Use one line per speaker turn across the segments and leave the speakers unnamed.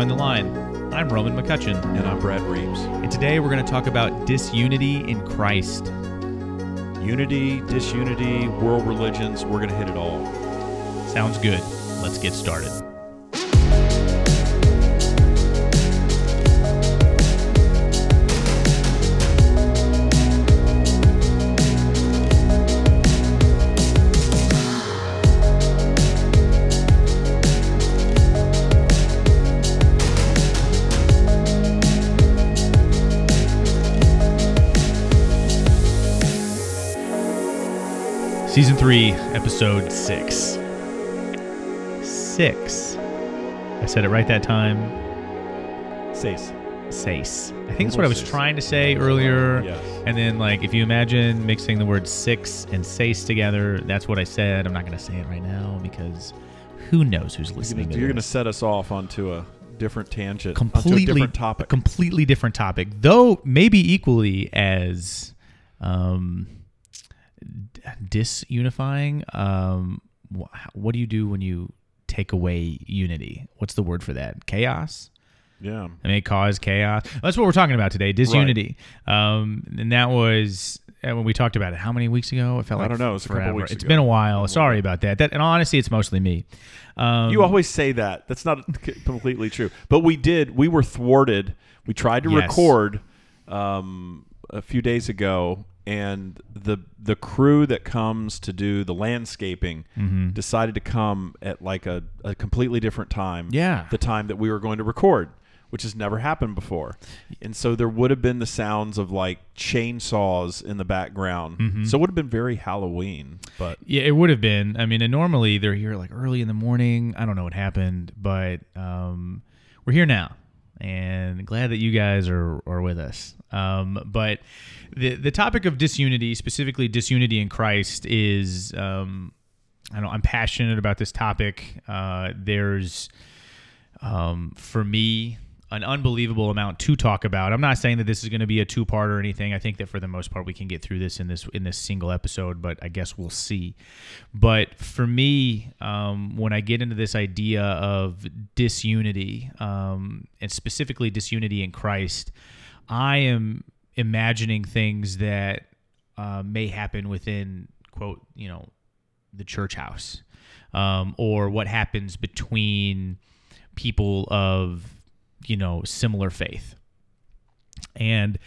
Drawing the Line. I'm Roman McCutcheon,
And I'm Brad Reeves.
and today we're going to talk about disunity in Christ.
Unity, disunity, world religions, we're going to hit it all.
Sounds good. Let's get started. Season 3, Episode 6. 6. I said it right that time.
Sace.
Sace. I think that's what I was trying to say earlier.
Yes.
And then, like, if you imagine mixing the word six and sace together, that's what I said. I'm not going to say it right now because who knows who's listening.
You're going
to
set us off onto a different tangent,
completely
different topic.
completely different topic, though maybe equally as um, disunifying. Um, wh- what do you do when you take away unity? What's the word for that? Chaos.
yeah.
It may cause chaos. That's what we're talking about today, disunity. Um, and that was uh, when we talked about it. How many weeks ago? It felt like I
don't know. It was a couple weeks
It's
ago.
been a while. Sorry about that. That and honestly, it's mostly me. Um,
You always say that. That's not completely true. But we did. We were thwarted. We tried to
Yes.
record um, a few days ago, and the the crew that comes to do the landscaping
Mm-hmm.
decided to come at like a, a completely different time.
Yeah.
the time that we were going to record, which has never happened before. And so there would have been the sounds of like chainsaws in the background.
Mm-hmm.
So it would have been very Halloween. But
Yeah, it would have been. I mean, and normally they're here like early in the morning. I don't know what happened, but um, we're here now, and glad that you guys are are with us. Um, but the the topic of disunity, specifically disunity in Christ, is um, I know I'm passionate about this topic. Uh, there's um, for me an unbelievable amount to talk about. I'm not saying that this is going to be a two part or anything. I think that for the most part we can get through this in this in this single episode, but I guess we'll see. But for me, um, when I get into this idea of disunity, um, and specifically disunity in Christ, I am imagining things that uh, may happen within quote you know the church house um, or what happens between people of you know similar faith and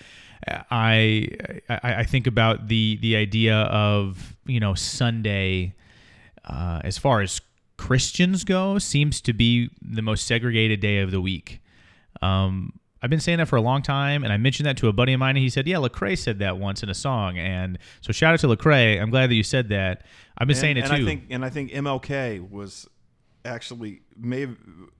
I, I I think about the the idea of you know Sunday uh, as far as Christians go seems to be the most segregated day of the week. Um, I've been saying that for a long time, and I mentioned that to a buddy of mine, and he said, "Yeah, Lecrae said that once in a song." And so, shout out to Lecrae. I'm glad that you said that. I've been saying it
and
too.
I think and I think MLK was actually may.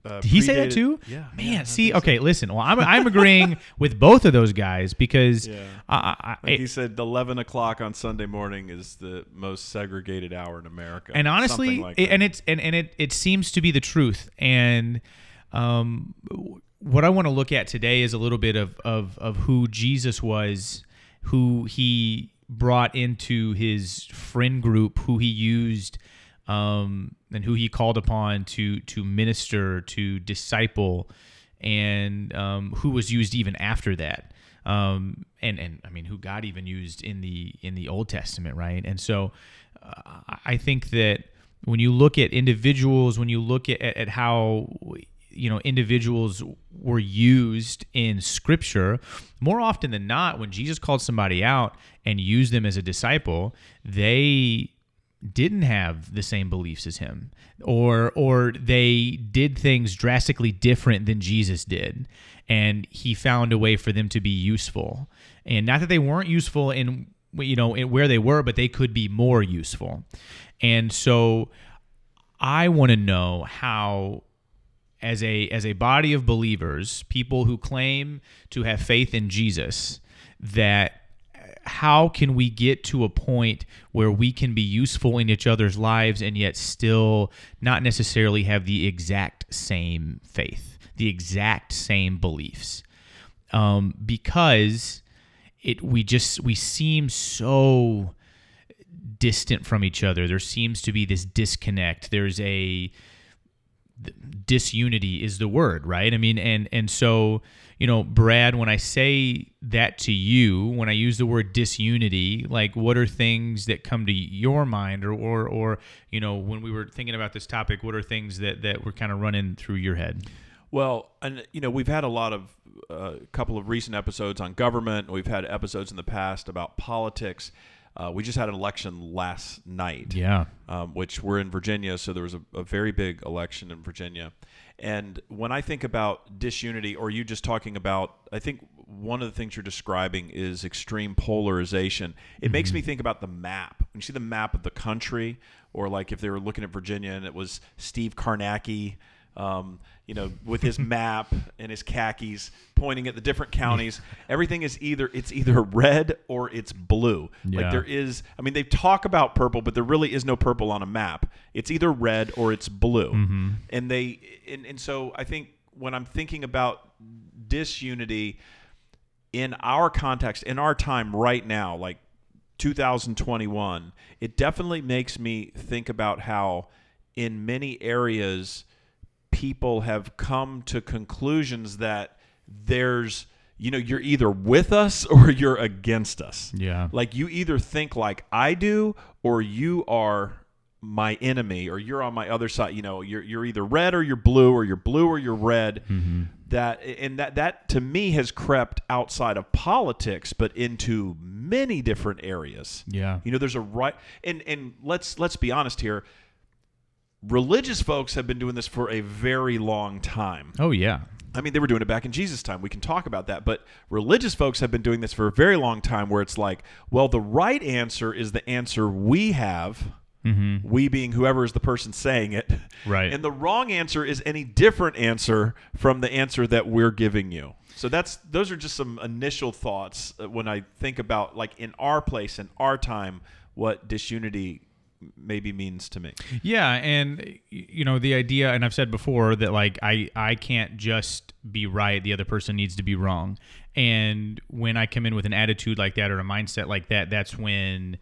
Uh,
Did he say that too?
Yeah,
Man,
yeah,
see,
so.
okay, listen. Well, I'm, I'm agreeing with both of those guys because
Yeah.
I, I,
I- he said eleven o'clock on Sunday morning is the most segregated hour in America.
and honestly,
like
it- and it's and, and it it seems to be the truth. And um, what I want to look at today is a little bit of of of who Jesus was, who he brought into his friend group, who he used. Um, and who he called upon to to minister, to disciple, and um, who was used even after that. Um, and and I mean, who God even used in the in the Old Testament, right? And so, uh, I think that when you look at individuals, when you look at, at how you know individuals were used in Scripture, more often than not, when Jesus called somebody out and used them as a disciple, they didn't have the same beliefs as him or or they did things drastically different than Jesus did. And he found a way for them to be useful. And not that they weren't useful in you know in where they were but they could be more useful. And so I want to know how as a as a body of believers people who claim to have faith in Jesus that how can we get to a point where we can be useful in each other's lives and yet still not necessarily have the exact same faith, the exact same beliefs? Um, because it we just we seem so distant from each other. There seems to be this disconnect. There's a disunity is the word, right? I mean, and and so you know, Brad, when I say that to you, when I use the word disunity, like what are things that come to your mind, or or or you know, when we were thinking about this topic, what are things that that were kind of running through your head?
Well, and you know, we've had a lot of a uh, couple of recent episodes on government. We've had episodes in the past about politics. Uh, we just had an election last night,
Yeah.
um, which we're in Virginia, so there was a, a very big election in Virginia. And when I think about disunity, or you just talking about, I think one of the things you're describing is extreme polarization. It makes me think about the map. When you see the map of the country, or like if they were looking at Virginia and it was Steve Kornacki, um, you know, with his map and his khakis pointing at the different counties. Everything is either it's either red or it's blue.
Yeah.
Like there is, I mean, they talk about purple, but there really is no purple on a map. It's either red or it's blue, mm-hmm. and they and, and so I think when I'm thinking about disunity in our context, in our time right now, like 2021, it definitely makes me think about how in many areas people have come to conclusions that there's you know you're either with us or you're against us.
Yeah.
like you either think like i do or you are my enemy or you're on my other side you know you're, you're either red or you're blue or you're blue or you're red. Mm-hmm. That and that that to me has crept outside of politics but into many different areas.
Yeah.
you know there's a right and and let's let's be honest here religious folks have been doing this for a very long time
Oh yeah.
I mean, they were doing it back in Jesus' time. We can talk about that. But religious folks have been doing this for a very long time where it's like, well, the right answer is the answer we have, we being whoever is the person saying it.
Right.
And the wrong answer is any different answer from the answer that we're giving you. So that's those are just some initial thoughts uh, when I think about like in our place in our time what disunity maybe means to me.
Yeah, and you know the idea, and I've said before that like I I can't just be right; the other person needs to be wrong. And when I come in with an attitude like that or a mindset like that, that's when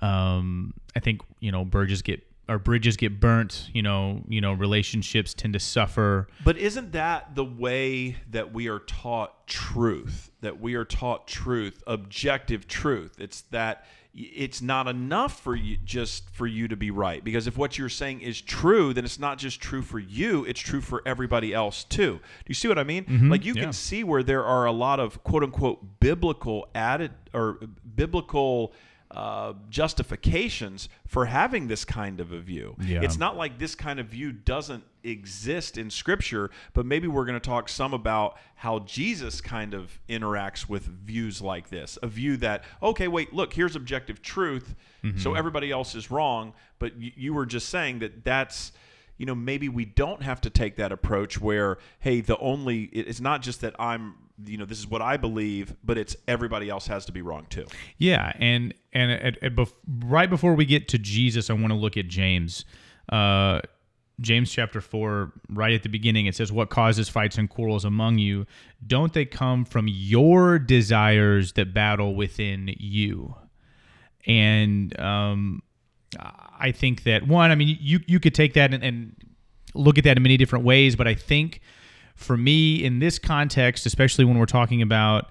um, I think you know bridges get or bridges get burnt. You know, you know relationships tend to suffer.
But isn't that the way that we are taught truth? That we are taught truth, objective truth. It's that it's not enough for you just for you to be right because if what you're saying is true, then it's not just true for you, it's true for everybody else too. Do you see what I mean? Mm-hmm. Like you
Yeah.
can see where there are a lot of quote unquote biblical added or uh, biblical uh, justifications for having this kind of a view.
Yeah.
It's not like this kind of view doesn't exist in Scripture, but maybe we're going to talk some about how Jesus kind of interacts with views like this. A view that, okay, wait, look, here's objective truth, so everybody else is wrong, but y- you were just saying that that's. You know, maybe we don't have to take that approach where, hey, the only, it's not just that I'm, you know, this is what I believe, but it's everybody else has to be wrong too.
Yeah, and and at, at bef- right before we get to Jesus, I want to look at James. Uh, James chapter 4, right at the beginning, it says, What causes fights and quarrels among you? Don't they come from your desires that battle within you? And um, I think that, one, I mean, you, you could take that and, and look at that in many different ways, but I think for me, in this context, especially when we're talking about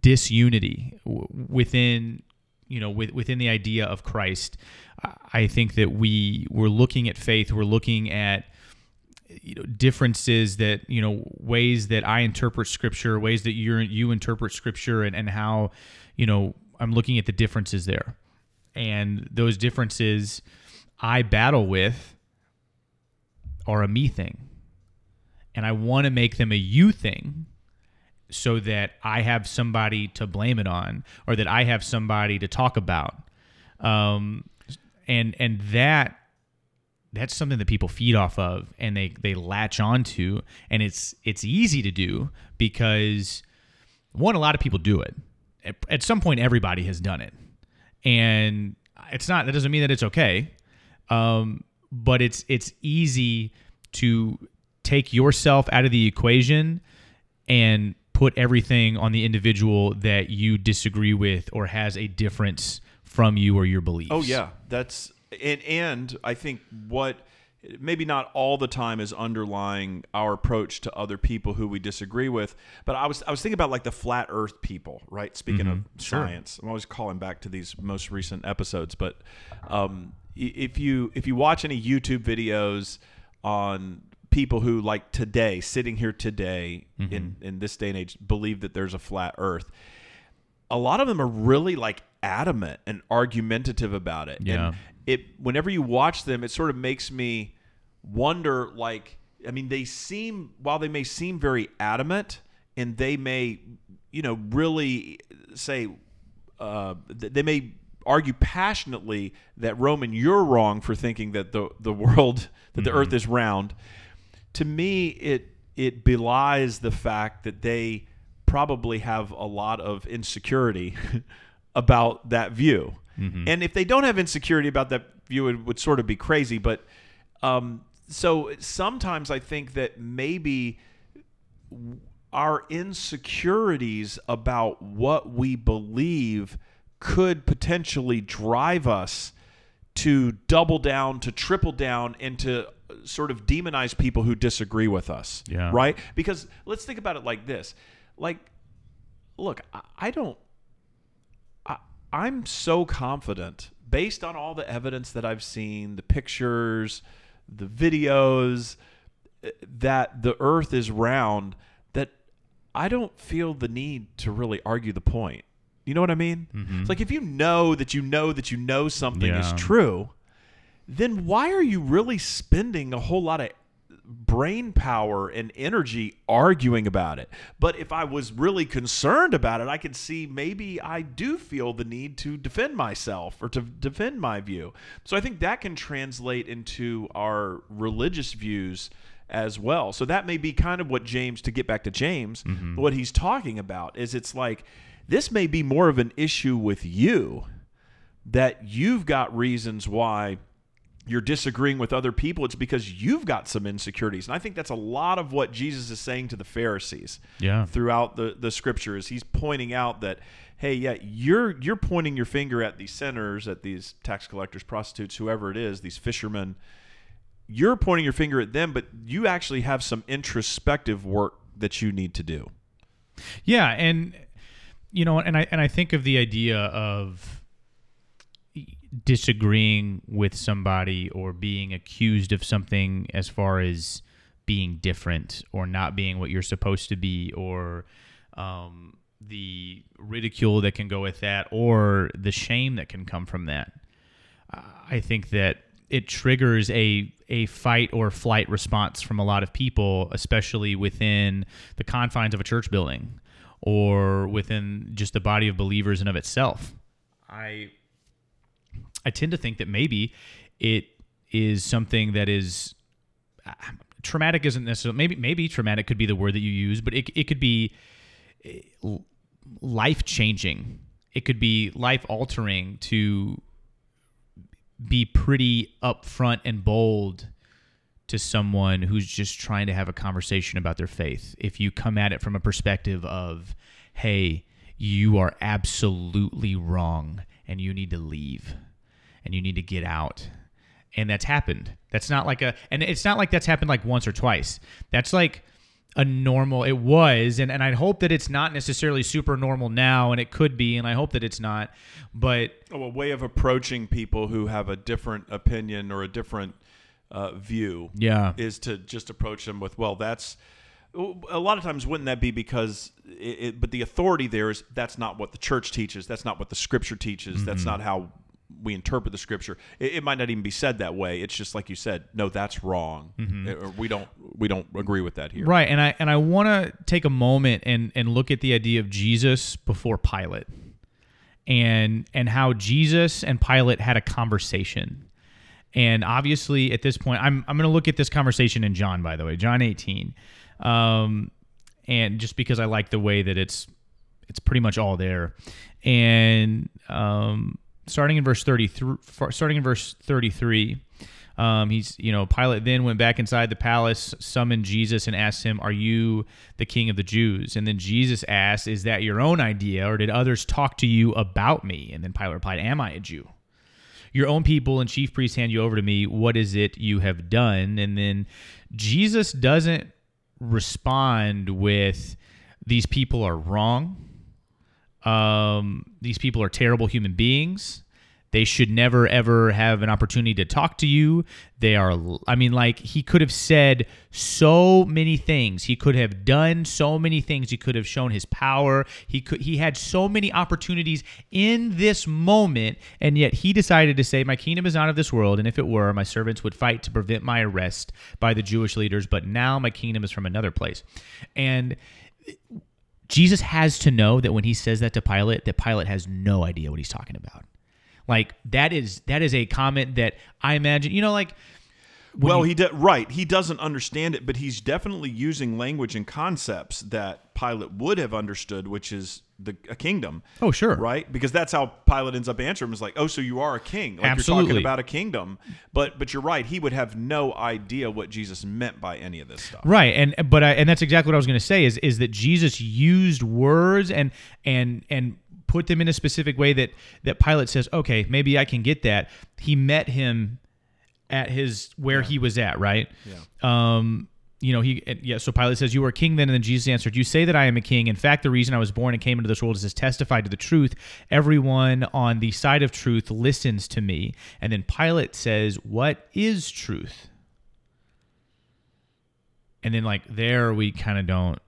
disunity within you know with, within the idea of Christ I- think that we we're looking at faith we're looking at you know differences that you know ways that I interpret scripture ways that you you interpret scripture and, and how you know I'm looking at the differences there and those differences I battle with are a me thing and I want to make them a you thing so that I have somebody to blame it on or that I have somebody to talk about. Um, and and that that's something that people feed off of and they they latch onto and it's it's easy to do because one a lot of people do it. At, at some point everybody has done it. And it's not that doesn't mean that it's okay. Um, but it's it's easy to take yourself out of the equation and put everything on the individual that you disagree with or has a difference from you or your beliefs.
Oh yeah, that's and and I think what maybe not all the time is underlying our approach to other people who we disagree with. But I was I was thinking about like the flat Earth people, right? Speaking of
Sure.
science, I'm always calling back to these most recent episodes. But um, if you if you watch any YouTube videos on people who like today, sitting here today in in this day and age, believe that there's a flat Earth a lot of them are really like adamant and argumentative about it.
Yeah.
And it whenever you watch them, it sort of makes me wonder like I mean, they seem while they may seem very adamant and they may, you know, really say uh, they may argue passionately that Roman, you're wrong for thinking that the the world that the Earth is round. To me, it it belies the fact that they probably have a lot of insecurity about that view. And if they don't have insecurity about that view, it would sort of be crazy. But um, so sometimes I think that maybe our insecurities about what we believe could potentially drive us to double down, to triple down, and to sort of demonize people who disagree with us.
Yeah.
Right? Because let's think about it like this. Like, look, I don't. I'm so confident based on all the evidence that I've seen, the pictures, the videos, eh, that the earth is round, that I don't feel the need to really argue the point. You know what I mean? It's like if you know that you know that you know something is true, then why are you really spending a whole lot of brain power and energy arguing about it? But if I was really concerned about it, I could see maybe I do feel the need to defend myself or to defend my view. So I think that can translate into our religious views as well. So that may be kind of what James to get back to James, mm-hmm. what he's talking about is it's like this may be more of an issue with you that you've got reasons why you're disagreeing with other people, it's because you've got some insecurities. And I think that's a lot of what Jesus is saying to the Pharisees
Yeah.
throughout the, the scriptures. He's pointing out that, hey, yeah, you're you're pointing your finger at these sinners, at these tax collectors, prostitutes, whoever it is, these fishermen. You're pointing your finger at them, but you actually have some introspective work that you need to do.
Yeah, and you know, and I and I think of the idea of disagreeing with somebody or being accused of something as far as being different or not being what you're supposed to be or um, the ridicule that can go with that or the shame that can come from that. I think that it triggers a a fight or flight response from a lot of people, especially within the confines of a church building or within just the body of believers and of itself. I I tend to think that maybe it is something that is uh, traumatic isn't necessarily maybe maybe traumatic could be the word that you use, but it it could be life changing. It could be life altering to be pretty upfront and bold to someone who's just trying to have a conversation about their faith. If you come at it from a perspective of, hey, you are absolutely wrong and you need to leave and you need to get out. And that's happened. That's not like a, and it's not like that's happened like once or twice. That's like a normal, it was, and, and I hope that it's not necessarily super normal now, and it could be, and I hope that it's not. But
Oh, a way of approaching people who have a different opinion or a different uh, view.
yeah,
is to just approach them with, well, that's a lot of times wouldn't that be because it, it, but the authority there is that's not what the church teaches that's not what the scripture teaches that's not how we interpret the scripture it, it might not even be said that way. It's just like you said no that's wrong. Or we don't we don't agree with that here.
Right, and I and I want to take a moment and and look at the idea of Jesus before Pilate, and and how Jesus and Pilate had a conversation, and obviously at this point, I'm I'm going to look at this conversation in John, by the way, John 18, um, and just because I like the way that it's it's pretty much all there, and um, starting in verse 33, starting in verse 33. Um, he's, you know, Pilate then went back inside the palace, summoned Jesus, and asked him, Are you the king of the Jews? And then Jesus asked, Is that your own idea, or did others talk to you about me? And then Pilate replied, Am I a Jew? your own people and chief priests hand you over to me. What is it you have done? And then Jesus doesn't respond with, These people are wrong. Um, these people are terrible human beings. They should never ever have an opportunity to talk to you. They are, I mean, like, he could have said so many things. He could have done so many things. He could have shown his power. He could, he had so many opportunities in this moment, and yet he decided to say, My kingdom is not of this world, and if it were, my servants would fight to prevent my arrest by the Jewish leaders, but now my kingdom is from another place. And Jesus has to know that when he says that to Pilate, that Pilate has no idea what he's talking about. Like that is that is a comment that I imagine, you know, like
well, he de- right. He doesn't understand it, but he's definitely using language and concepts that Pilate would have understood, which is the a kingdom.
Oh, sure.
Right? Because that's how Pilate ends up answering him is like, "Oh, so you are a king." Like
Absolutely.
you're talking about a kingdom. But but you're right. He would have no idea what Jesus meant by any of this stuff.
Right, and but I, and that's exactly what I was going to say is is that Jesus used words and and and put them in a specific way that that Pilate says, okay, maybe I can get that. He met him at his where he was at, right?
Yeah.
Um, you know, he yeah. So Pilate says, "You are a king." Then, and then Jesus answered, "You say that I am a king. In fact, the reason I was born and came into this world is to testify to the truth. Everyone on the side of truth listens to me." And then Pilate says, "What is truth?" And then, like there, we kind of don't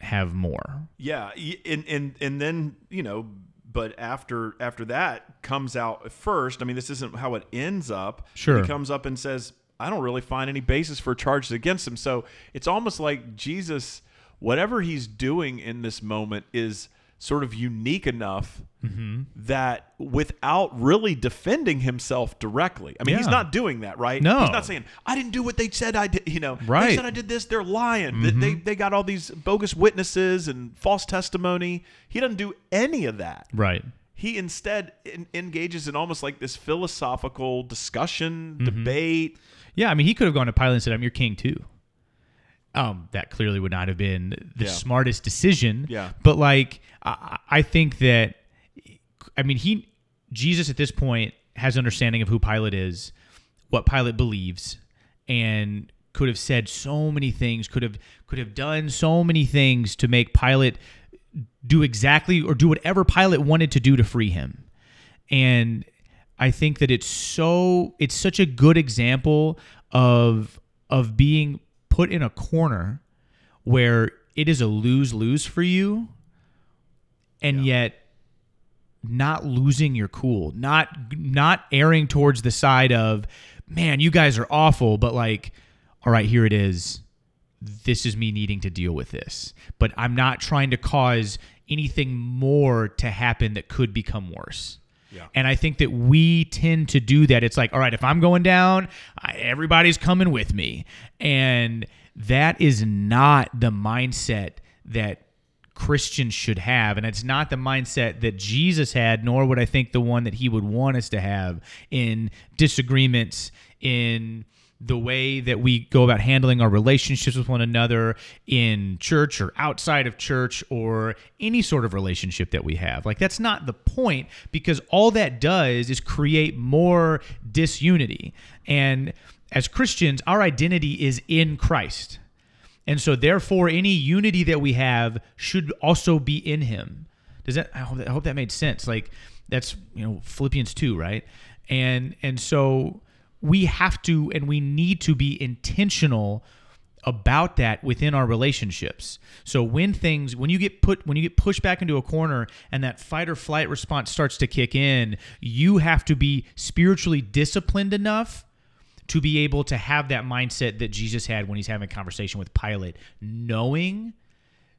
have more.
Yeah, and and and then you know, but after after that comes out first. I mean, this isn't how it ends up.
Sure.
he comes up and says, "I don't really find any basis for charges against him." So it's almost like Jesus, whatever he's doing in this moment, is sort of unique enough
Mm-hmm.
that without really defending himself directly. I mean, he's not doing that, right?
No.
he's not saying I didn't do what they said I did. You know,
Right. Mm-hmm.
said I did this. They're lying. They- They they got all these bogus witnesses and false testimony. He doesn't do any of that.
Right.
He instead en- engages in almost like this philosophical discussion,
Mm-hmm.
debate.
Yeah, I mean, he could have gone to Pilate and said, "I'm your king too." Um, that clearly would not have been the
Yeah.
smartest decision.
Yeah.
but like, I, I think that, I mean, he, Jesus at this point has understanding of who Pilate is, what Pilate believes, and could have said so many things, could have could have done so many things to make Pilate do exactly or do whatever Pilate wanted to do to free him. And I think that it's so it's such a good example of of being put in a corner where it is a lose-lose for you and yet not losing your cool, not not erring towards the side of man, you guys are awful, but like all right, here it is this is me needing to deal with this. But I'm not trying to cause anything more to happen that could become worse.
Yeah.
And I think that we tend to do that. It's like, all right, if I'm going down, I, everybody's coming with me. And that is not the mindset that Christians should have. And it's not the mindset that Jesus had, nor would I think the one that he would want us to have in disagreements, in the way that we go about handling our relationships with one another in church or outside of church or any sort of relationship that we have. Like, that's not the point because all that does is create more disunity. And as Christians, our identity is in Christ. And so, therefore, any unity that we have should also be in Him. Does that? I hope that, I hope that made sense. Like that's you know Philippians two, right? And and so we have to and we need to be intentional about that within our relationships. So when things when you get put when you get pushed back into a corner and that fight or flight response starts to kick in, you have to be spiritually disciplined enough to be able to have that mindset that Jesus had when he's having a conversation with Pilate, knowing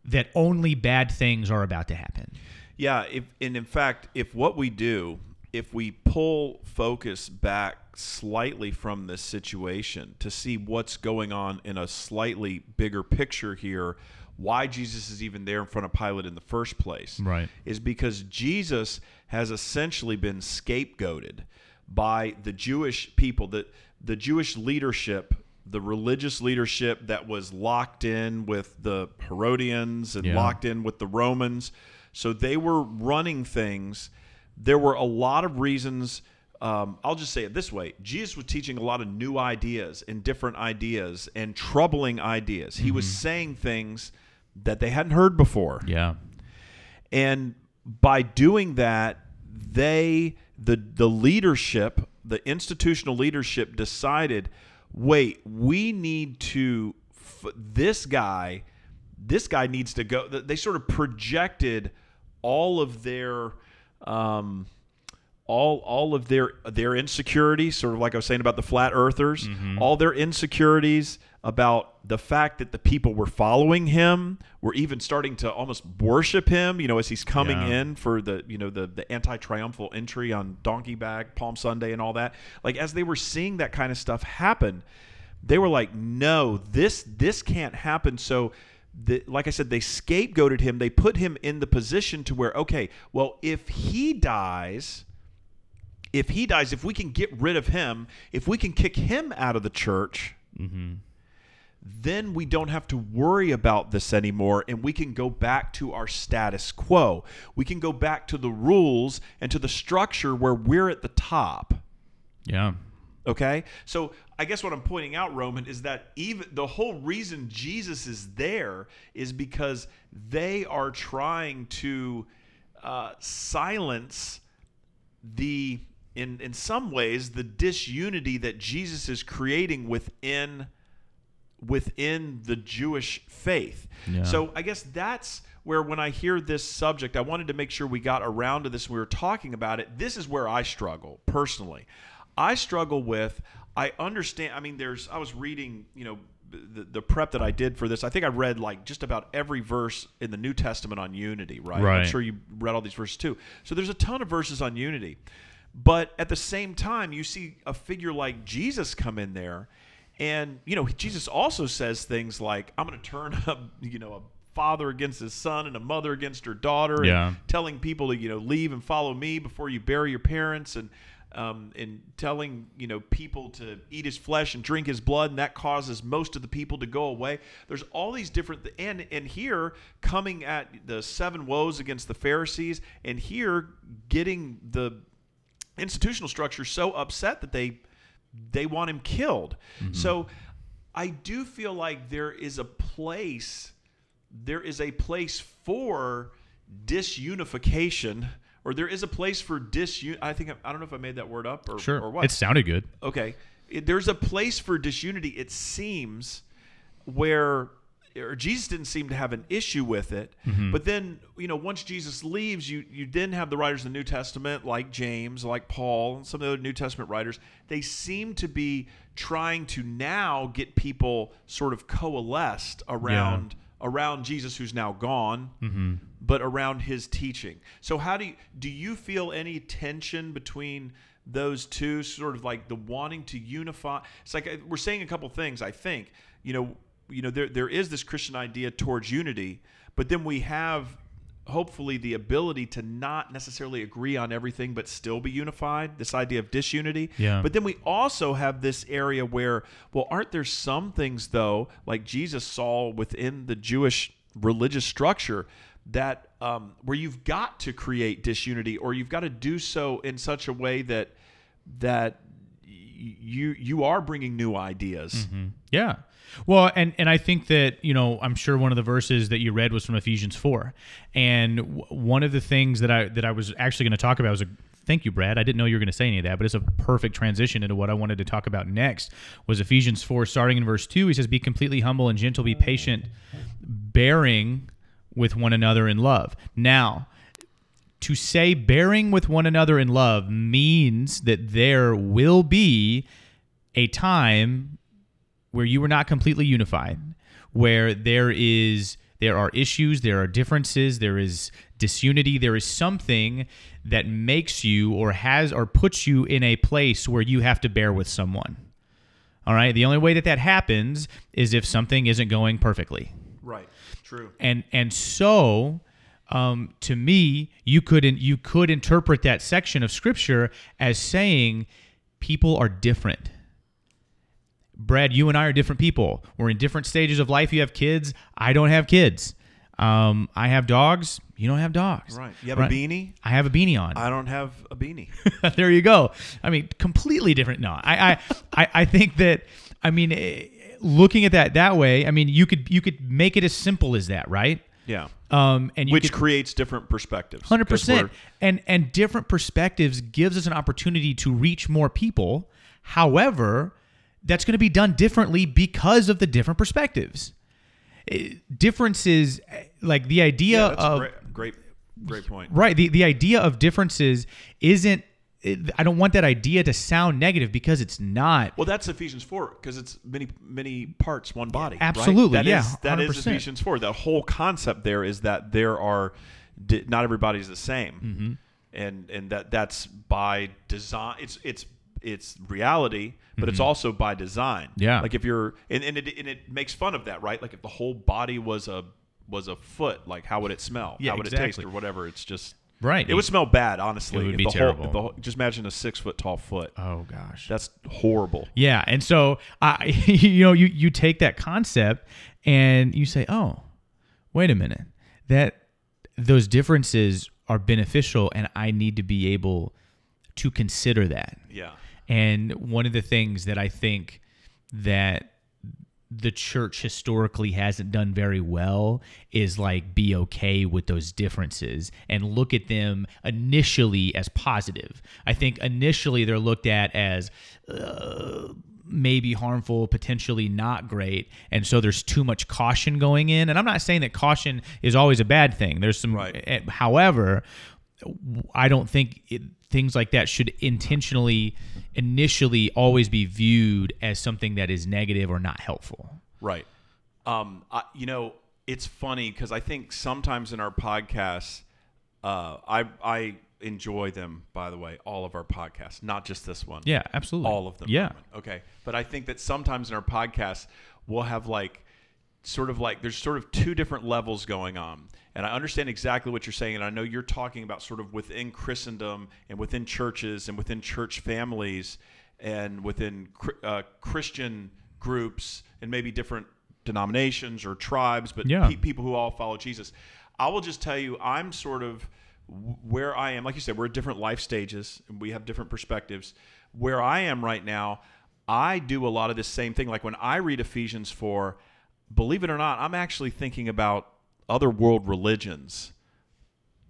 that only bad things are about to happen.
Yeah, if, and in fact, if what we do, if we pull focus back slightly from this situation to see what's going on in a slightly bigger picture here, why Jesus is even there in front of Pilate in the first place,
Right.
is because Jesus has essentially been scapegoated by the Jewish people, that the Jewish leadership, the religious leadership that was locked in with the Herodians and
Yeah.
locked in with the Romans. So they were running things. There were a lot of reasons um, I'll just say it this way Jesus was teaching a lot of new ideas and different ideas and troubling ideas. He was saying things that they hadn't heard before.
Yeah.
And by doing that, they the the leadership, the institutional leadership decided, wait, we need to f- this guy, this guy needs to go. They sort of projected all of their um, all all of their their insecurities, sort of like I was saying about the flat earthers, all their insecurities about the fact that the people were following him, were even starting to almost worship him, you know, as he's coming
Yeah.
in for the, you know, the the anti-triumphal entry on donkey bag, Palm Sunday and all that. Like as they were seeing that kind of stuff happen, they were like, "No, this this can't happen." So the, like I said, they scapegoated him. They put him in the position to where, okay, well, if he dies, if he dies, if we can get rid of him, if we can kick him out of the church, mm-hmm. then we don't have to worry about this anymore and we can go back to our status quo. We can go back to the rules and to the structure where we're at the top.
Yeah.
Okay? So I guess what I'm pointing out, Roman, is that even the whole reason Jesus is there is because they are trying to uh, silence the in in some ways the disunity that Jesus is creating within within the Jewish faith.
Yeah.
So I guess that's where when I hear this subject, I wanted to make sure we got around to this. We were talking about it. This is where I struggle personally. I struggle with. I understand. I mean, there's. I was reading. You know. The, the prep that I did for this, I think I read like just about every verse in the New Testament on unity, right? I'm sure you read all these verses too. So there's a ton of verses on unity. But at the same time, you see a figure like Jesus come in there and you know, Jesus also says things like, "I'm going to turn up, you know, a father against his son and a mother against her daughter."
Yeah.
And telling people to you know leave and follow me before you bury your parents, and um, and telling you know people to eat his flesh and drink his blood, and that causes most of the people to go away. There's all these different and and here coming at the seven woes against the Pharisees, and here getting the institutional structure so upset that they they want him killed. So I do feel like there is a place there is a place for disunification or there is a place for disun I think I don't know if I made that word up or,
Sure.
or what.
It sounded good.
Okay. It- there's a place for disunity, it seems, where or Jesus didn't seem to have an issue with it. Mm-hmm. But then, you know, once Jesus leaves, you you then have the writers of the New Testament, like James, like Paul, and some of the other New Testament writers. They seem to be trying to now get people sort of coalesced around around Jesus, who's now gone, but around his teaching. So, how do you do? You feel any tension between those two, sort of like the wanting to unify? It's like uh, we're saying a couple things. I think you know, you know, there there is this Christian idea towards unity, but then we have hopefully the ability to not necessarily agree on everything but still be unified this idea of disunity
Yeah.
but then we also have this area where well aren't there some things though like jesus saw within the jewish religious structure that um, where you've got to create disunity or you've got to do so in such a way that that y- you you are bringing new ideas
Yeah. Well, and and I think that you know I'm sure one of the verses that you read was from Ephesians four, and w- one of the things that I that I was actually going to talk about was a thank you, Brad. I didn't know you were going to say any of that, but it's a perfect transition into what I wanted to talk about next. Was Ephesians four, starting in verse two, he says, "Be completely humble and gentle, be patient, bearing with one another in love." Now, to say bearing with one another in love means that there will be a time where you are not completely unified, where there is there are issues, there are differences, there is disunity, there is something that makes you or has or puts you in a place where you have to bear with someone. All right? The only way that that happens is if something isn't going perfectly
right true
and and so um, to me you could you could interpret that section of scripture as saying people are different brad you and i are different people we're in different stages of life you have kids i don't have kids Um, I have dogs. You don't have dogs.
Right. You have a beanie?
I have a beanie on.
I don't have a beanie.
there you go. I mean, completely different. No, I, I, I, I think that. I mean, eh, looking at that that way, I mean, you could you could make it as simple as that, right?
yeah.
Um, and you
Which
could,
creates different perspectives.
Hundred percent, and and different perspectives gives us an opportunity to reach more people. However, that's going to be done differently because of the different perspectives. Eh, Differences, eh, like the idea
Yeah, that's
of
a great, great, great point.
right, the the idea of differences isn't. I don't want that idea to sound negative because it's not.
Well, that's Ephesians four because it's many many parts, one body. right?
absolutely,
That
yeah,
is- that is
100%.
Ephesians four. The whole concept there is that there are not everybody's the same,
Mm-hmm.
and and that that's by design. It's it's it's reality, but it's also by design.
Mm-hmm. Yeah.
like if you're and, and it and it makes fun of that, right? Like if the whole body was a was a foot, like how would it smell?
Yeah,
how would it taste or whatever? It's just
Right.
It would smell bad, honestly.
It would be
the
terrible.
Whole, just imagine a six foot tall foot.
Oh gosh.
That's horrible.
Yeah, and so I, you know, you you take that concept and you say, oh, wait a minute, that those differences are beneficial, and I need to be able to consider that.
Yeah.
And one of the things that I think that the church historically hasn't done very well is like be okay with those differences and look at them initially as positive. I think initially they're looked at as uh, maybe harmful, potentially not great, and so there's too much caution going in. And I'm not saying that caution is always a bad thing. There's some,
Right.
eh, however, I don't think it, things like that should intentionally, initially, always be viewed as something that is negative or not helpful.
Right. Um, I, you know, it's funny because I think sometimes in our podcasts, uh, I I enjoy them. By the way, all of our podcasts, not just this one.
Yeah, absolutely.
all of them.
Yeah.
Okay. But I think that sometimes in our podcasts, we'll have like sort of like there's sort of two different levels going on. And I understand exactly what you're saying. And I know you're talking about sort of within Christendom and within churches and within church families and within uh, Christian groups and maybe different denominations or tribes, but
Yeah.
pe- people who all follow Jesus. I will just tell you, I'm sort of where I am. Like you said, we're at different life stages and we have different perspectives. Where I am right now, I do a lot of this same thing. Like when I read Ephesians 4, believe it or not, I'm actually thinking about other world religions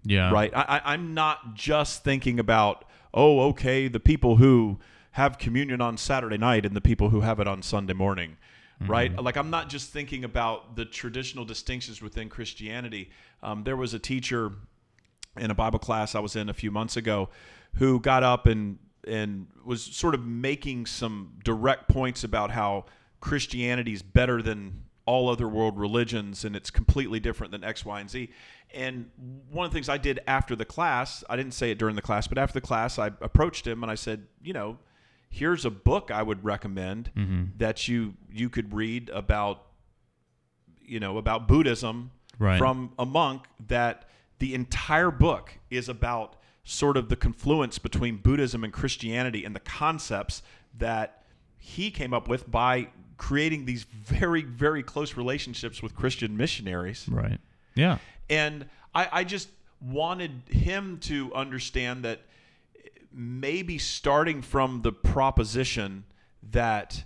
Yeah.
right? I, I, I'm not just thinking about, oh, okay, the people who have communion on Saturday night and the people who have it on Sunday morning, right? Like, I'm not just thinking about the traditional distinctions within Christianity. Um, there was a teacher in a Bible class I was in a few months ago who got up and and was sort of making some direct points about how Christianity is better than all other world religions and it's completely different than X, Y, and Z. And one of the things I did after the class, I didn't say it during the class, but after the class, I approached him and I said, you know, here's a book I would recommend mm-hmm. that you you could read about you know about Buddhism
Right.
from a monk that the entire book is about sort of the confluence between Buddhism and Christianity and the concepts that he came up with by creating these very very close relationships with Christian missionaries
Right. Yeah.
and I, I just wanted him to understand that maybe starting from the proposition that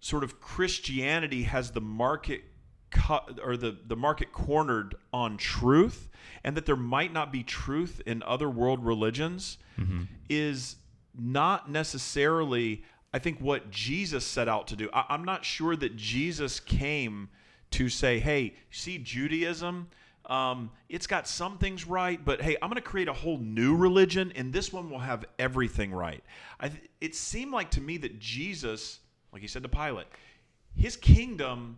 sort of Christianity has the market cut or the, the market cornered on truth and that there might not be truth in other world religions mm-hmm. is not necessarily I think what Jesus set out to do. I, I'm not sure that Jesus came to say, hey, see Judaism, um, it's got some things right, but hey, I'm going to create a whole new religion, and this one will have everything right. Th- it seemed like to me that Jesus, like he said to Pilate, his kingdom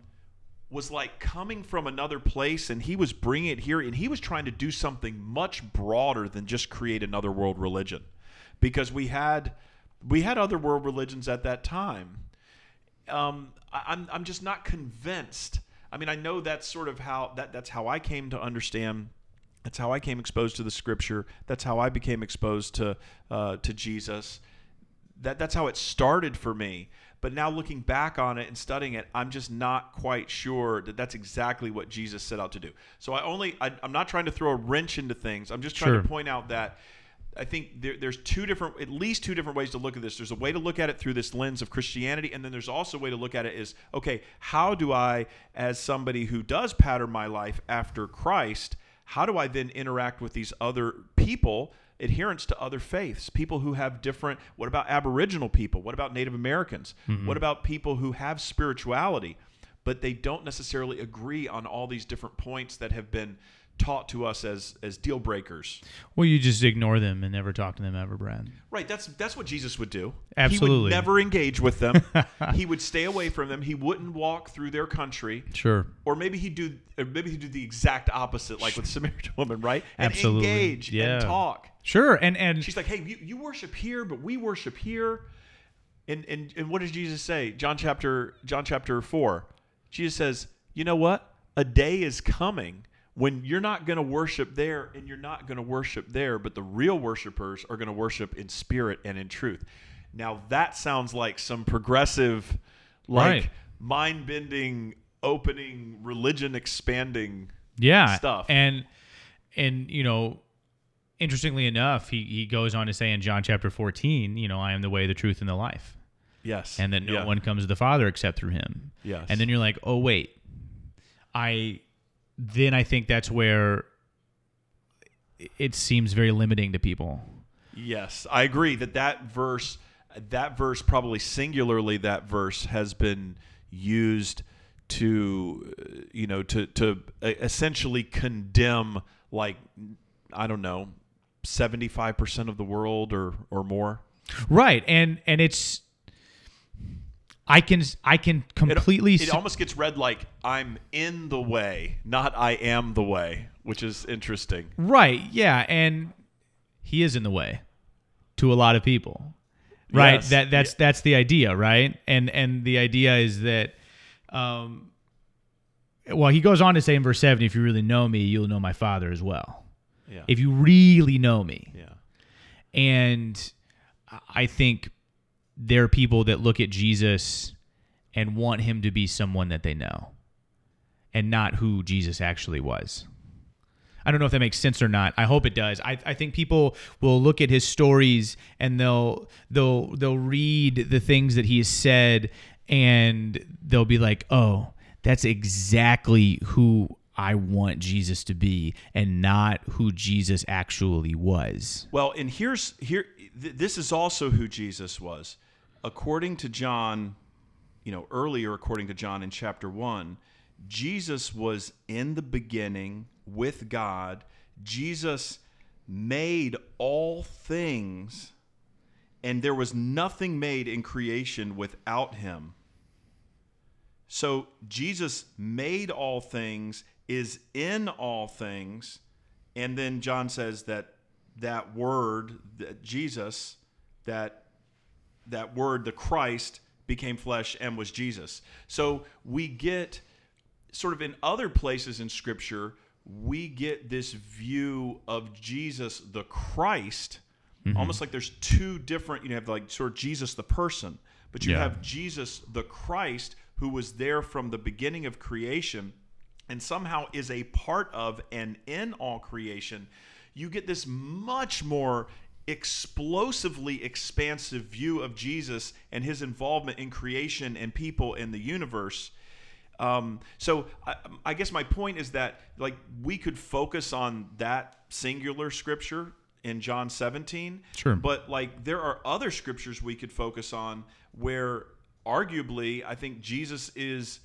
was like coming from another place, and he was bringing it here, and he was trying to do something much broader than just create another world religion, because we had we had other world religions at that time um, I, I'm I'm just not convinced. I mean, I know that's sort of how that that's how I came to understand. That's how I came exposed to the Scripture. That's how I became exposed to uh, to Jesus. That that's how it started for me. But now looking back on it and studying it, I'm just not quite sure that that's exactly what Jesus set out to do. So I only I, I'm not trying to throw a wrench into things. I'm just trying
Sure.
to point out that I think there, there's two different, at least two different ways to look at this. There's a way to look at it through this lens of Christianity, and then there's also a way to look at it is okay, how do I, as somebody who does pattern my life after Christ, how do I then interact with these other people? Adherents to other faiths, people who have different. What about Aboriginal people? What about Native Americans? Mm-hmm. What about people who have spirituality, but they don't necessarily agree on all these different points that have been taught to us as as deal breakers?
Well, you just ignore them and never talk to them ever, Brad.
Right, that's that's what Jesus would do. He
Absolutely.
would never engage with them. he would stay away from them. He wouldn't walk through their country.
Sure.
Or maybe he'd do or maybe he'd do the exact opposite, like with Samaritan woman, right? And
Absolutely.
engage
Yeah.
and talk.
Sure. And and
She's like, Hey, you, you worship here, but we worship here. And, and and what does Jesus say? John chapter John chapter four. Jesus says, You know what? A day is coming when you're not going to worship there and you're not going to worship there, but the real worshipers are going to worship in spirit and in truth. Now that sounds like some progressive, like
Right.
mind bending, opening, religion expanding
yeah
stuff.
and and you know interestingly enough he, he goes on to say in john chapter 14 you know i am the way the truth and the life
yes.
and that no
Yeah.
one comes to the father except through him
Yes.
and then you're like oh wait i then i think that's where it seems very limiting to people
Yes, I agree that that verse, that verse probably singularly that verse has been used to, uh, you know, to to uh, essentially condemn like I don't know, seventy five percent of the world or or more.
right and and it's i can i can completely
it
s-
almost gets read like I'm in the way, not I am the way, which is interesting.
Right. Yeah, and he is in the way to a lot of people. Right.
Yes.
That that's that's the idea, right? And and the idea is that um well, he goes on to say in verse 7, if you really know me, you'll know my father as well.
Yeah.
If you really know me.
yeah.
And I think there are people that look at Jesus and want him to be someone that they know and not who Jesus actually was. I don't know if that makes sense or not. I hope it does. I, I think people will look at his stories and they'll they'll they'll read the things that he has said and they'll be like, "Oh, that's exactly who I want Jesus to be and not who Jesus actually was."
Well, and here's here th- this is also who Jesus was. According to John, you know, earlier according to John in chapter 1, Jesus was in the beginning with God. Jesus made all things and there was nothing made in creation without him. So Jesus made all things, is in all things, and then John says that that word, that Jesus, that that word, the Christ, became flesh and was Jesus. So we get sort of in other places in Scripture, we get this view of Jesus, the Christ, mm-hmm. almost like there's two different. You have like sort of Jesus, the person, but you
Yeah.
have Jesus, the Christ, who was there from the beginning of creation and somehow is a part of and in all creation, you get this much more explosively expansive view of Jesus and his involvement in creation and people in the universe. Um, so I, I guess my point is that like we could focus on that singular scripture in John 17,
Sure.
but like there are other scriptures we could focus on where arguably I think Jesus is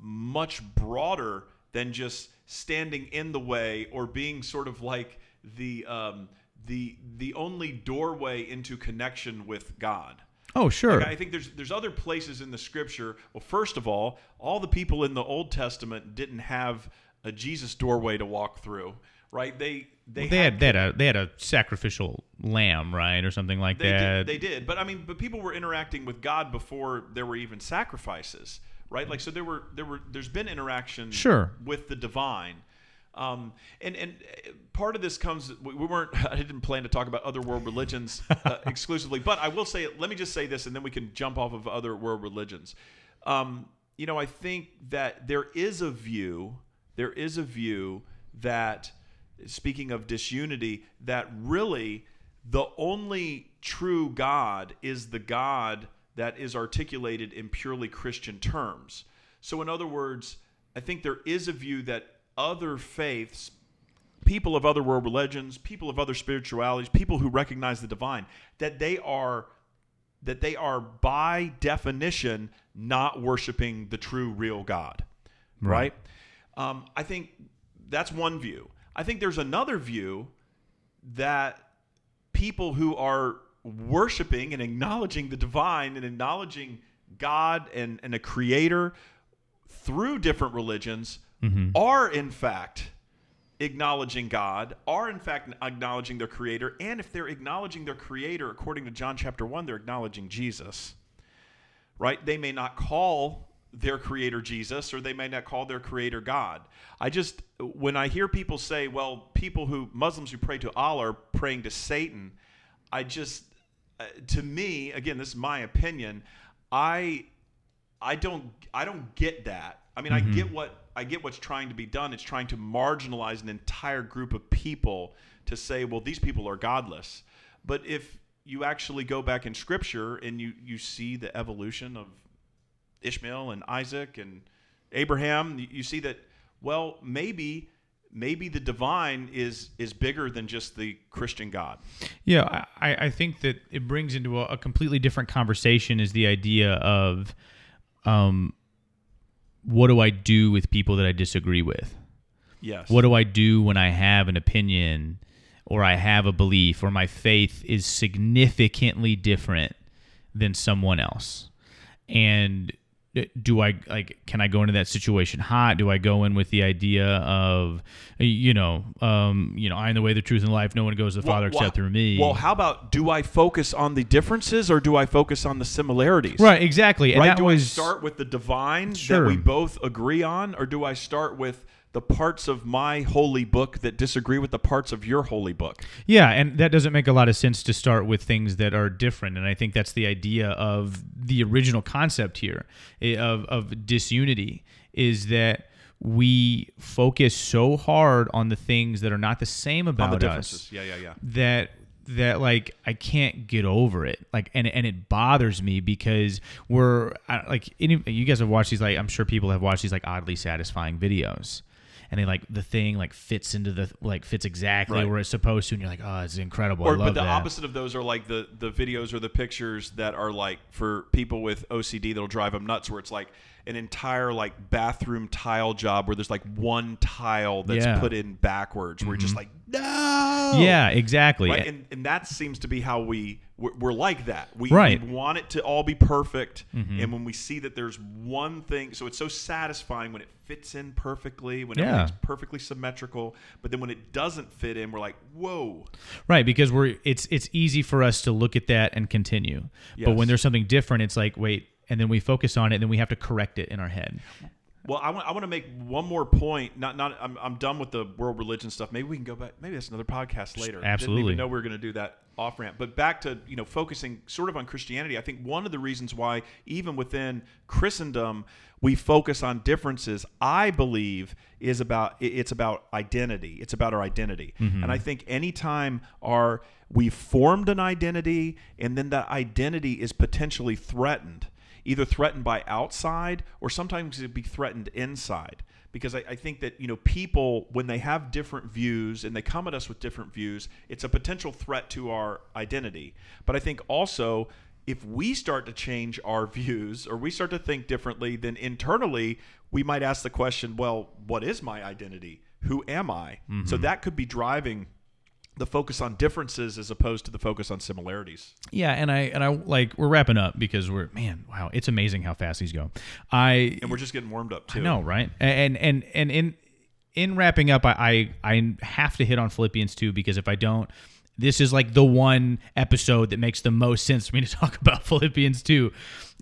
much broader than just standing in the way or being sort of like the um, the the only doorway into connection with God.
Oh, sure.
Like, I think there's there's other places in the scripture. Well, first of all, all the people in the Old Testament didn't have a Jesus doorway to walk through, right? They they,
they had they had a they had a sacrificial lamb, right, or something like
They
that.
did, they did, but I mean, but people were interacting with God before there were even sacrifices, right? Like, so there were there were there's been interaction,
Sure.
with the divine. Um, and and uh, part of this comes we we weren't I didn't plan to talk about other world religions uh, exclusively, but I will say let me just say this, and then we can jump off of other world religions. Um, you know, I think that there is a view, there is a view that speaking of disunity, that really the only true God is the God that is articulated in purely Christian terms. So, in other words, I think there is a view that other faiths, people of other world religions, people of other spiritualities, people who recognize the divine, that they are that they are by definition not worshiping the true real God. Right? Um, I think that's one view. I think there's another view that people who are worshiping and acknowledging the divine and acknowledging God and, and a creator through different religions are in fact acknowledging God, are in fact acknowledging their creator, and if they're acknowledging their creator according to John chapter 1, they're acknowledging Jesus. Right? They may not call their creator Jesus or they may not call their creator God. I just when I hear people say, well, people who Muslims who pray to Allah are praying to Satan, I just uh, to me, again, this is my opinion, I I don't I don't get that. I mean, I get what I get what's trying to be done. It's trying to marginalize an entire group of people to say, well, these people are godless. But if you actually go back in scripture and you you see the evolution of Ishmael and Isaac and Abraham, you- see that well, maybe maybe the divine is is bigger than just the Christian God.
Yeah, I, I think that it brings into a, a completely different conversation is the idea of um, what do I do with people that I disagree with?
Yes.
What do I do when I have an opinion or I have a belief or my faith is significantly different than someone else? And do I like can I go into that situation hot? Do I go in with the idea of you know, um, you know, I am the way, the truth, and the life. No one goes to the Father
Well,
except through me.
Well, how about do I focus on the differences or do I focus on the similarities?
Right, exactly. And
right? Do
was
I start with the divine
Sure.
that we both agree on, or do I start with the parts of my holy book that disagree with the parts of your holy book?
Yeah, and that doesn't make a lot of sense to start with things that are different. And I think that's the idea of the original concept here eh, of, of disunity is that we focus so hard on the things that are not the same
On
about
the
us
differences. Yeah, yeah, yeah.
that that like I can't get over it. Like and and it bothers me because we're like any, you guys have watched these like I'm sure people have watched these like oddly satisfying videos. And they like the thing like fits into the like fits exactly
Right.
where it's supposed to, and you're like, oh, it's incredible. I
Or, but the
that.
opposite of those are like the the videos or the pictures that are like for people with OCD that'll drive them nuts, where it's like an entire like bathroom tile job where there's like one tile that's
Yeah. Mm-hmm.
put in backwards, where you're just like no,
Yeah, exactly.
right? And, and that seems to be how we we're, we're like that. We,
Right.
we want it to all be perfect,
Mm-hmm.
and when we see that there's one thing, so it's so satisfying when it fits in perfectly, when
Yeah.
everything's perfectly symmetrical. But then when it doesn't fit in, we're like, whoa.
Right, because we're it's it's easy for us to look at that and continue. But when there's something different, it's like, wait, and then we focus on it, and then we have to correct it in our head.
Well, I want, I want to make one more point. Not not I'm, I'm done with the world religion stuff. Maybe we can go back. Maybe that's another podcast later. Didn't
Absolutely.
even know we were going to do that off ramp. But back to you know focusing sort of on Christianity. I think one of the reasons why even within Christendom we focus on differences. I believe is about it's about identity. It's about our identity. Mm-hmm. And I think anytime our we formed an identity and then that identity is potentially threatened either threatened by outside or sometimes it'd be threatened inside. Because I, I think that you know people when they have different views and they come at us with different views it's a potential threat to our identity. But i think also if we start to change our views or we start to think differently then internally we might ask the question well what is my identity? Who am i? So mm-hmm. that could be driving the focus on differences as opposed to the focus on similarities
Yeah, and I and I like we're wrapping up because we're man, wow, it's amazing how fast these go. I
and we're just getting warmed up too
I know, right? And and and in in wrapping up, I I I have to hit on Philippians too because if I don't, this is like the one episode that makes the most sense for me to talk about Philippians too.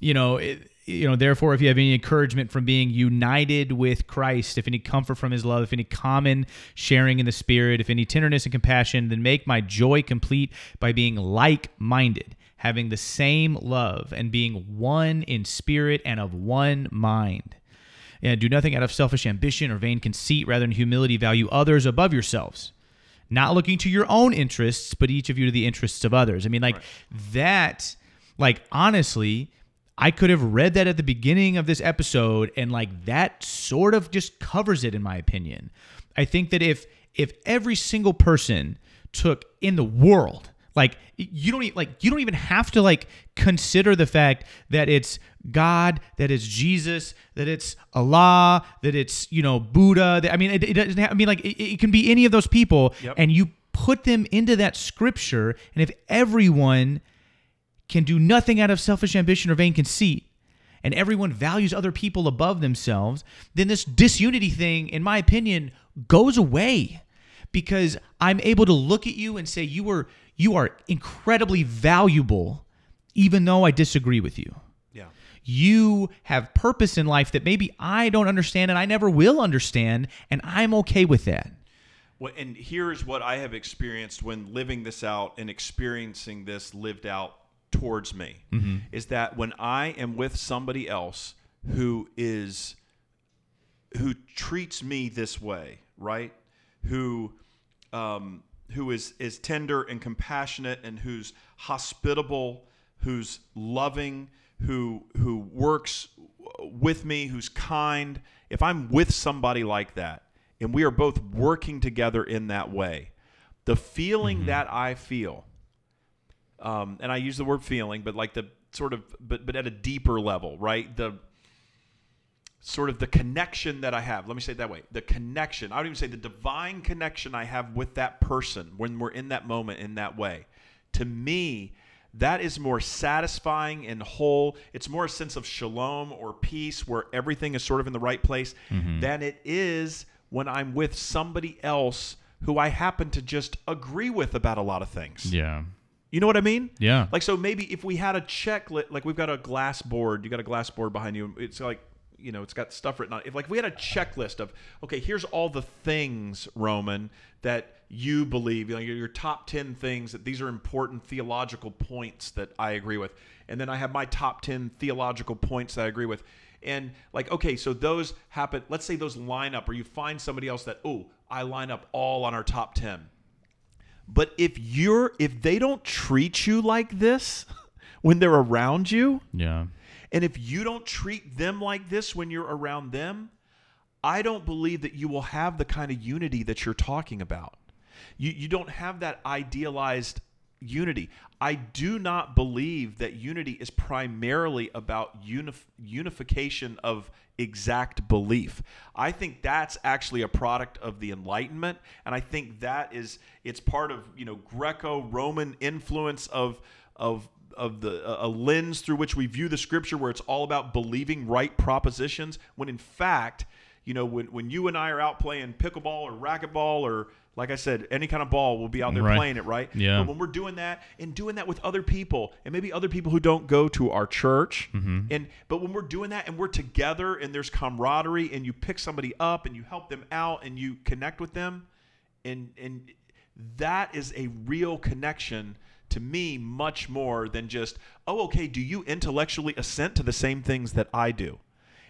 You know, it, you know, therefore, if you have any encouragement from being united with Christ, if any comfort from his love, if any common sharing in the Spirit, if any tenderness and compassion, then make my joy complete by being like minded, having the same love, and being one in spirit and of one mind. And do nothing out of selfish ambition or vain conceit, rather, in humility, value others above yourselves. Not looking to your own interests, but each of you to the interests of others. I mean, like that, like, honestly, I could have read that at the beginning of this episode and like that sort of just covers it in my opinion. I think that if if every single person took in the world like you don't like you don't even have to like consider the fact that it's God, that it's Jesus, that it's Allah, that it's you know Buddha. That, I mean, it, it doesn't. Have, I mean, like it, it can be any of those people,
Yep.
and you put them into that scripture, and if everyone can do nothing out of selfish ambition or vain conceit, and everyone values other people above themselves, then this disunity thing, in my opinion, goes away because I'm able to look at you and say you are you are incredibly valuable, even though I disagree with you.
Yeah.
You have purpose in life that maybe I don't understand and I never will understand, and I'm okay with that.
Well, and here's what I have experienced when living this out and experiencing this lived out towards me is that when I am with somebody else who is who treats me this way, right? Who um, who is is tender and compassionate and who's hospitable, who's loving, who who works with me, who's kind. If I'm with somebody like that and we are both working together in that way, the feeling that I feel um, and I use the word feeling, but like the sort of, but but at a deeper level, right? The sort of the connection that I have. Let me say it that way: the connection. I would even say the divine connection I have with that person when we're in that moment in that way. To me, that is more satisfying and whole. It's more a sense of shalom or peace where everything is sort of in the right place than it is when I'm with somebody else who I happen to just agree with about a lot of things.
Yeah.
You know what I mean?
Yeah.
Like so maybe if we had a checklist like we've got a glass board, you got a glass board behind you. It's like you know, it's got stuff written on it. If like we had a checklist of okay, here's all the things, Roman, that you believe, you know, your, your top 10 things that these are important theological points that I agree with. And then I have my top 10 theological points that I agree with. And like, okay, so those happen. Let's say those line up, or you find somebody else that, oh, I line up all on our top 10. But if you're if they don't treat you like this when they're around you,
Yeah.
and if you don't treat them like this when you're around them, I don't believe that you will have the kind of unity that you're talking about. You you don't have that idealized unity. I do not believe that unity is primarily about unif- unification of exact belief. I think that's actually a product of the Enlightenment, and I think that is it's part of you know Greco-Roman influence of of of the a lens through which we view the Scripture, where it's all about believing right propositions, when in fact you know, when, when you and I are out playing pickleball or racquetball or, like I said, any kind of ball, we'll be out there
Right.
playing it, right?
Yeah.
But when we're doing that and doing that with other people, and maybe other people who don't go to our church,
Mm-hmm.
and but when we're doing that and we're together and there's camaraderie and you pick somebody up and you help them out and you connect with them, and and that is a real connection to me much more than just oh okay do you intellectually assent to the same things that i do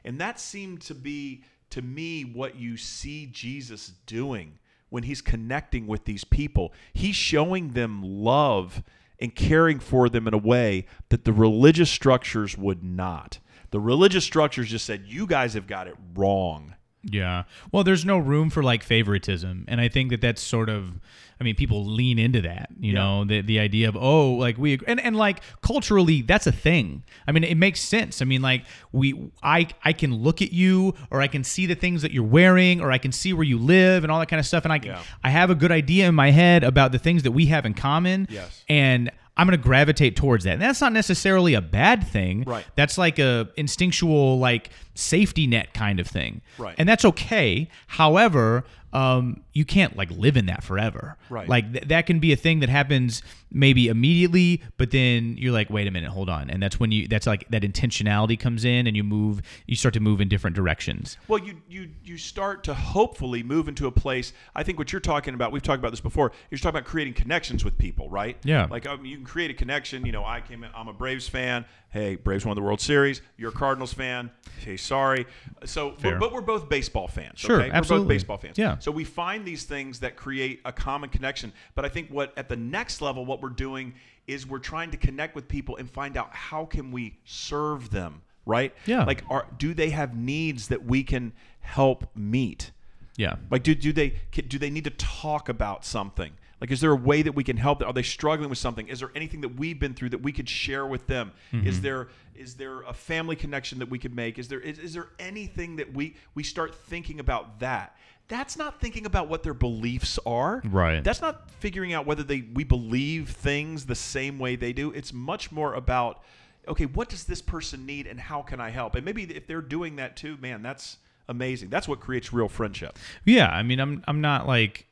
and that seemed to be to me what you see jesus doing when he's connecting with these people. He's showing them love and caring for them in a way that the religious structures would not. The religious structures just said you guys have got it wrong.
Yeah. Well, there's no room for like favoritism, and I think that that's sort of, I mean, people lean into that. You
Yeah.
know, the the idea of oh, like we and and like culturally, that's a thing. I mean, it makes sense. I mean, like we, I I can look at you, or I can see the things that you're wearing, or I can see where you live, and all that kind of stuff, and I can,
Yeah.
I have a good idea in my head about the things that we have in common.
Yes.
And I'm going to gravitate towards that. And that's not necessarily a bad thing.
Right.
That's like a instinctual like safety net kind of thing.
Right.
And that's okay. However, um, you can't like live in that forever.
Right.
Like th- that can be a thing that happens maybe immediately, but then you're like, wait a minute, hold on, and that's when you that's like that intentionality comes in, and you move, you start to move in different directions.
Well, you you you start to hopefully move into a place. I think what you're talking about, we've talked about this before. You're talking about creating connections with people, right?
Yeah.
Like um, you can create a connection. You know, I came in. I'm a Braves fan. Hey, Braves won the World Series. You're a Cardinals fan. Hey, sorry. So, but, but we're both baseball fans.
Sure,
okay? We're
absolutely.
both baseball fans.
Yeah.
So we find these things that create a common connection. But I think what at the next level, what we're doing is we're trying to connect with people and find out how can we serve them, right?
Yeah.
Like, are do they have needs that we can help meet?
Yeah.
Like, do, do they do they need to talk about something? Like, is there a way that we can help them? Are they struggling with something? Is there anything that we've been through that we could share with them? Is mm-hmm. there is there a family connection that we could make? Is there is, is there anything that we we start thinking about that? That's not thinking about what their beliefs are.
Right.
That's not figuring out whether they we believe things the same way they do. It's much more about okay, what does this person need and how can I help? And maybe if they're doing that too, man, that's amazing. That's what creates real friendship.
Yeah, I mean, I'm I'm not like,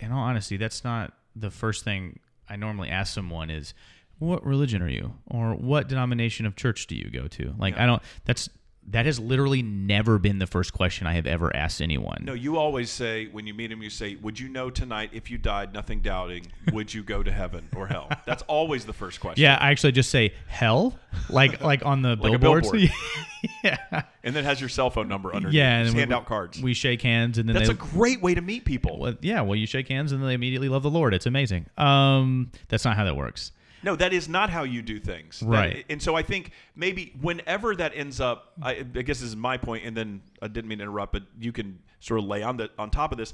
in all honesty, that's not the first thing I normally ask someone is, what religion are you, or what denomination of church do you go to? Like, I don't. That's that has literally never been the first question I have ever asked anyone.
No, you always say when you meet him, you say, "Would you know tonight if you died, nothing doubting, would you go to heaven or hell?" That's always the first question.
Yeah, I actually just say hell, like like on the
Like
billboards.
billboard.
yeah,
and then has your cell phone number underneath.
yeah,
Just
then
hand
we,
out cards.
We shake hands, and then
That's
they,
a great way to meet people.
well, yeah, well, you shake hands, and then they immediately love the Lord. It's amazing. Um, that's not how that works.
No, that is not how you do things. That-
Right.
and so I think maybe whenever that ends up, I, I guess this is my point, and then I didn't mean to interrupt, but you can sort of lay on the on top of this.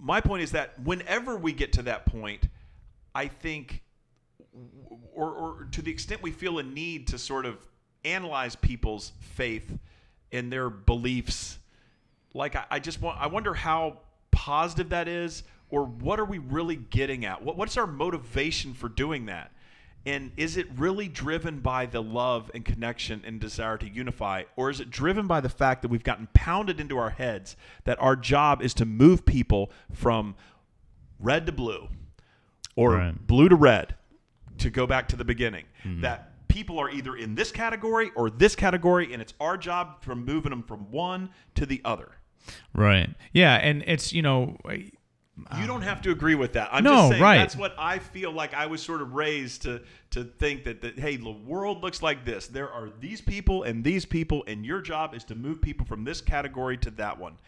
My point is that whenever we get to that point, I think, or, or to the extent we feel a need to sort of analyze people's faith and their beliefs, like I, I just want, I wonder how positive that is, or what are we really getting at? What, what's our motivation for doing that? And is it really driven by the love and connection and desire to unify? Or is it driven by the fact that we've gotten pounded into our heads that our job is to move people from red to blue or
Right.
blue to red to go back to the beginning? Hmm. That people are either in this category or this category, and it's our job from moving them from one to the other.
Right. Yeah, and it's you know,
You don't have to agree with that. I'm
No,
just saying
right.
that's what I feel like I was sort of raised to to think that, that hey, the world looks like this. There are these people and these people, and your job is to move people from this category to that one.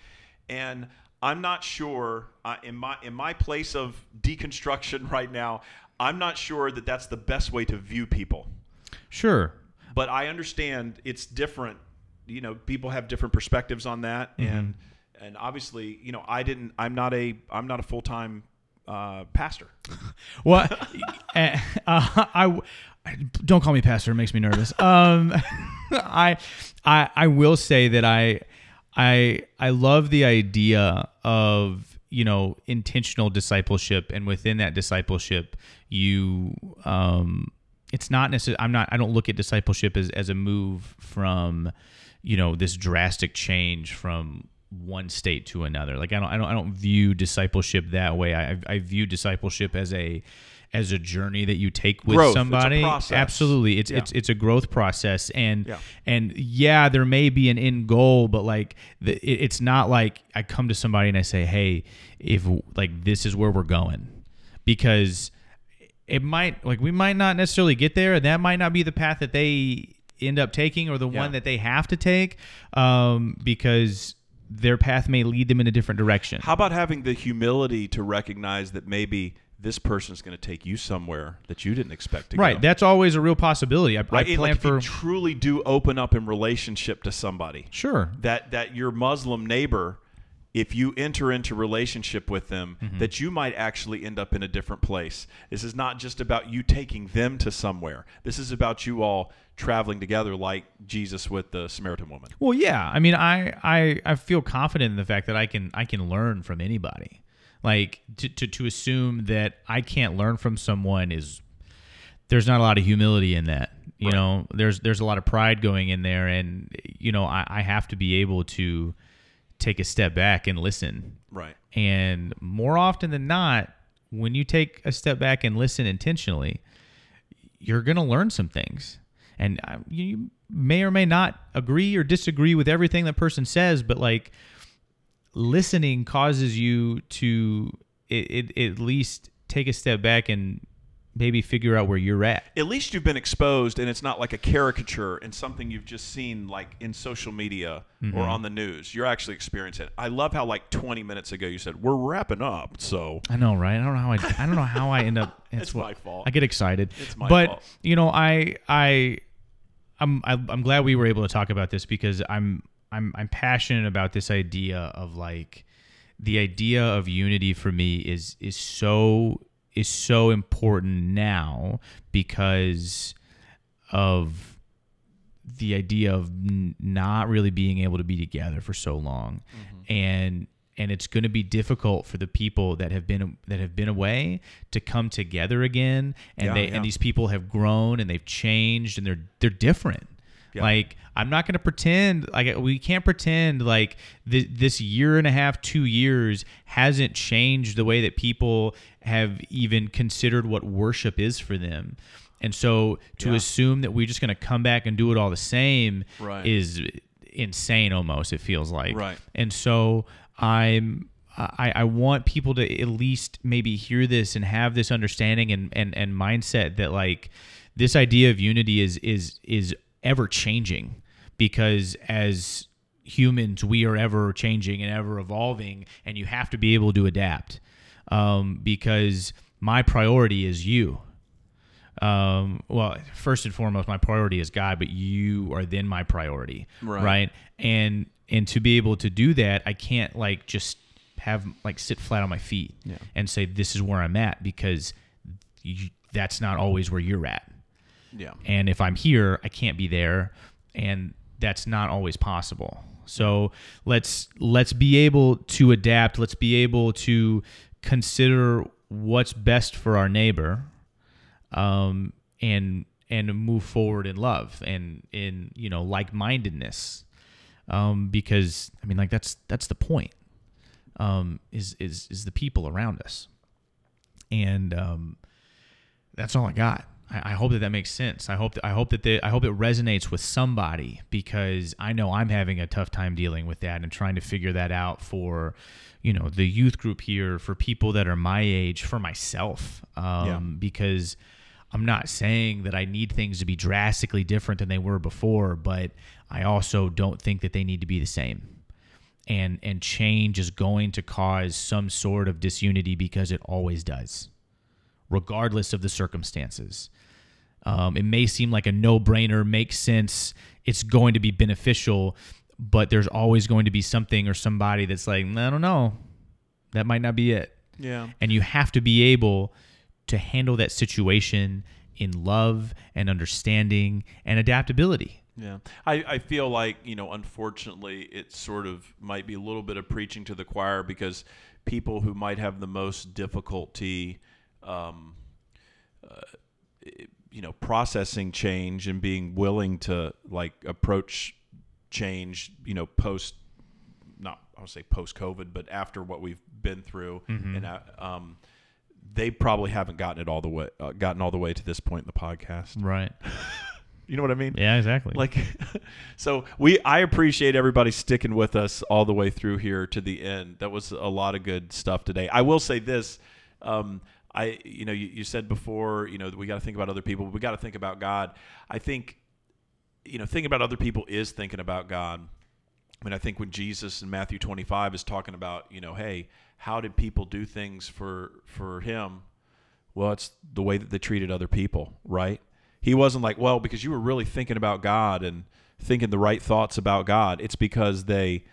And I'm not sure uh, in my in my place of deconstruction right now. I'm not sure that that's the best way to view people
sure.
but I understand it's different. You know, people have different perspectives on that,
Mm-hmm.
and and obviously, you know, I didn't. I'm not a. I'm not a full time uh, pastor.
Well, uh, I, I don't call me pastor. It makes me nervous. Um, I, I, I will say that I, I, I love the idea of you know intentional discipleship, and within that discipleship, you, um, it's not necessarily. I'm not. I don't look at discipleship as as a move from, you know, this drastic change from one state to another. Like I don't, I don't, I don't view discipleship that way. I, I view discipleship as a, as a journey that you take with
Growth. It's a
somebody.
process.
Absolutely, it's
Yeah.
it's it's a growth process, and
Yeah.
and yeah, there may be an end goal, but like the, it, it's not like I come to somebody and I say, hey, if like this is where we're going, because it might like we might not necessarily get there, and that might not be the path that they end up taking or the
Yeah.
one that they have to take, um, because their path may lead them in a different direction.
How about having the humility to recognize that maybe this person's going to take you somewhere that you didn't expect to
right,
go? Right.
That's always a real possibility. I,
right.
I plan
like, if
for
you truly do open up in relationship to somebody.
sure.
that that your Muslim neighbor, if you enter into relationship with them,
Mm-hmm.
that you might actually end up in a different place. This is not just about you taking them to somewhere. This is about you all traveling together, like Jesus with the Samaritan woman.
Well, yeah. I mean, I, I I feel confident in the fact that I can I can learn from anybody. Like to, to to assume that I can't learn from someone is there's not a lot of humility in that. You
Right.
know, there's there's a lot of pride going in there, and you know, I, I have to be able to take a step back and listen.
Right.
And more often than not, when you take a step back and listen intentionally, you're going to learn some things. And uh, you may or may not agree or disagree with everything that person says, but like listening causes you to it, it, at least take a step back and maybe figure out where you're at.
At least you've been exposed, and it's not like a caricature and something you've just seen like in social media
Mm-hmm.
or on the news. You're actually experiencing it. I love how like 20 minutes ago you said we're wrapping up. So
I know, right? I don't know how I, I don't know how I end up.
It's
what-
my fault.
I get excited.
It's my
but
fault.
you know, I I I'm I- I'm glad we were able to talk about this because I'm I'm I'm passionate about this idea of like the idea of unity for me is is so is so important now because of the idea of n- not really being able to be together for so long
Mm-hmm.
and and it's going to be difficult for the people that have been that have been away to come together again and
Yeah,
they
yeah.
and these people have grown and they've changed and they're they're different
Yeah.
like i'm not going to pretend like we can't pretend like th- this year and a half 2 years hasn't changed the way that people have even considered what worship is for them and so to
Yeah.
assume that we're just going to come back and do it all the same
Right.
is insane almost it feels like
Right.
and so i'm I, I want people to at least maybe hear this and have this understanding and, and, and mindset that like this idea of unity is is is ever changing because as humans we are ever changing and ever evolving and you have to be able to adapt um, because my priority is you um, well, first and foremost, my priority is God, but you are then my priority,
Right.
And and to be able to do that, I can't like just have like sit flat on my feet
Yeah.
and say this is where I'm at because you, that's not always where you're at.
Yeah.
And if I'm here, I can't be there, and that's not always possible. So let's let's be able to adapt. Let's be able to consider what's best for our neighbor, um, and and move forward in love and in you know like mindedness, um, because I mean like that's that's the point. Um, is is is the people around us, and um, that's all I got. I, I hope that that makes sense. I hope that I hope that the, I hope it resonates with somebody because I know I'm having a tough time dealing with that and trying to figure that out for, you know, the youth group here, for people that are my age, for myself, um,
Yeah.
because I'm not saying that I need things to be drastically different than they were before, but I also don't think that they need to be the same and and change is going to cause some sort of disunity because it always does regardless of the circumstances um, it may seem like a no-brainer makes sense it's going to be beneficial but there's always going to be something or somebody that's like i don't know that might not be it.
Yeah.
and you have to be able to handle that situation in love and understanding and adaptability.
Yeah, I, I feel like you know, unfortunately, it sort of might be a little bit of preaching to the choir because people who might have the most difficulty, um, uh, you know, processing change and being willing to like approach change, you know, post not I would say post COVID, but after what we've been through, and uh, um, they probably haven't gotten it all the way, uh, gotten all the way to this point in the podcast.
right.
You know what I mean?
yeah exactly.
Like so we i appreciate everybody sticking with us all the way through here to the end. That was a lot of good stuff today. I will say this um, i you know you, you said before you know we got to think about other people we got to think about god i think you know thinking about other people is thinking about god I mean, I think when Jesus in Matthew 25 is talking about, you know, hey, how did people do things for for him? Well, it's the way that they treated other people, right? He wasn't like, well, because you were really thinking about God and thinking the right thoughts about God. It's because they,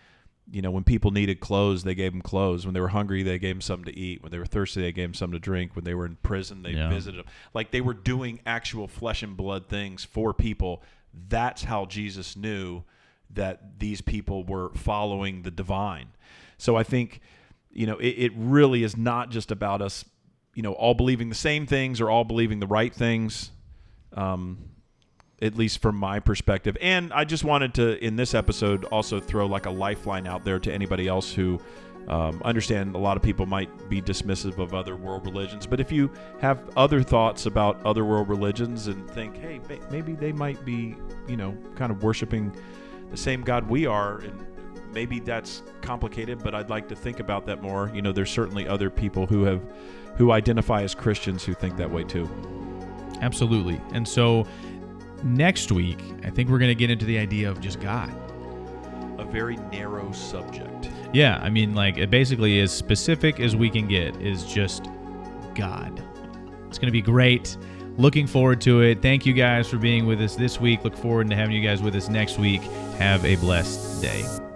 you know, when people needed clothes, they gave them clothes. When they were hungry, they gave them something to eat. When they were thirsty, they gave them something to drink. When they were in prison, they
Yeah.
visited them. Like they were doing actual flesh and blood things for people. That's how Jesus knew that these people were following the divine. So I think, you know, it, it really is not just about us, you know, all believing the same things or all believing the right things. Um, at least from my perspective. And I just wanted to, in this episode, also throw like a lifeline out there to anybody else who um, understand a lot of people might be dismissive of other world religions. But if you have other thoughts about other world religions and think, hey, maybe they might be, you know, kind of worshiping the same God we are, and maybe that's complicated, but I'd like to think about that more. You know, there's certainly other people who have who identify as Christians who think that way too.
Absolutely. And so next week, I think we're going to get into the idea of just God.
A very narrow subject.
Yeah, I mean, like, it basically as specific as we can get is just God. It's going to be great. Looking forward to it. Thank you guys for being with us this week. Look forward to having you guys with us next week. Have a blessed day.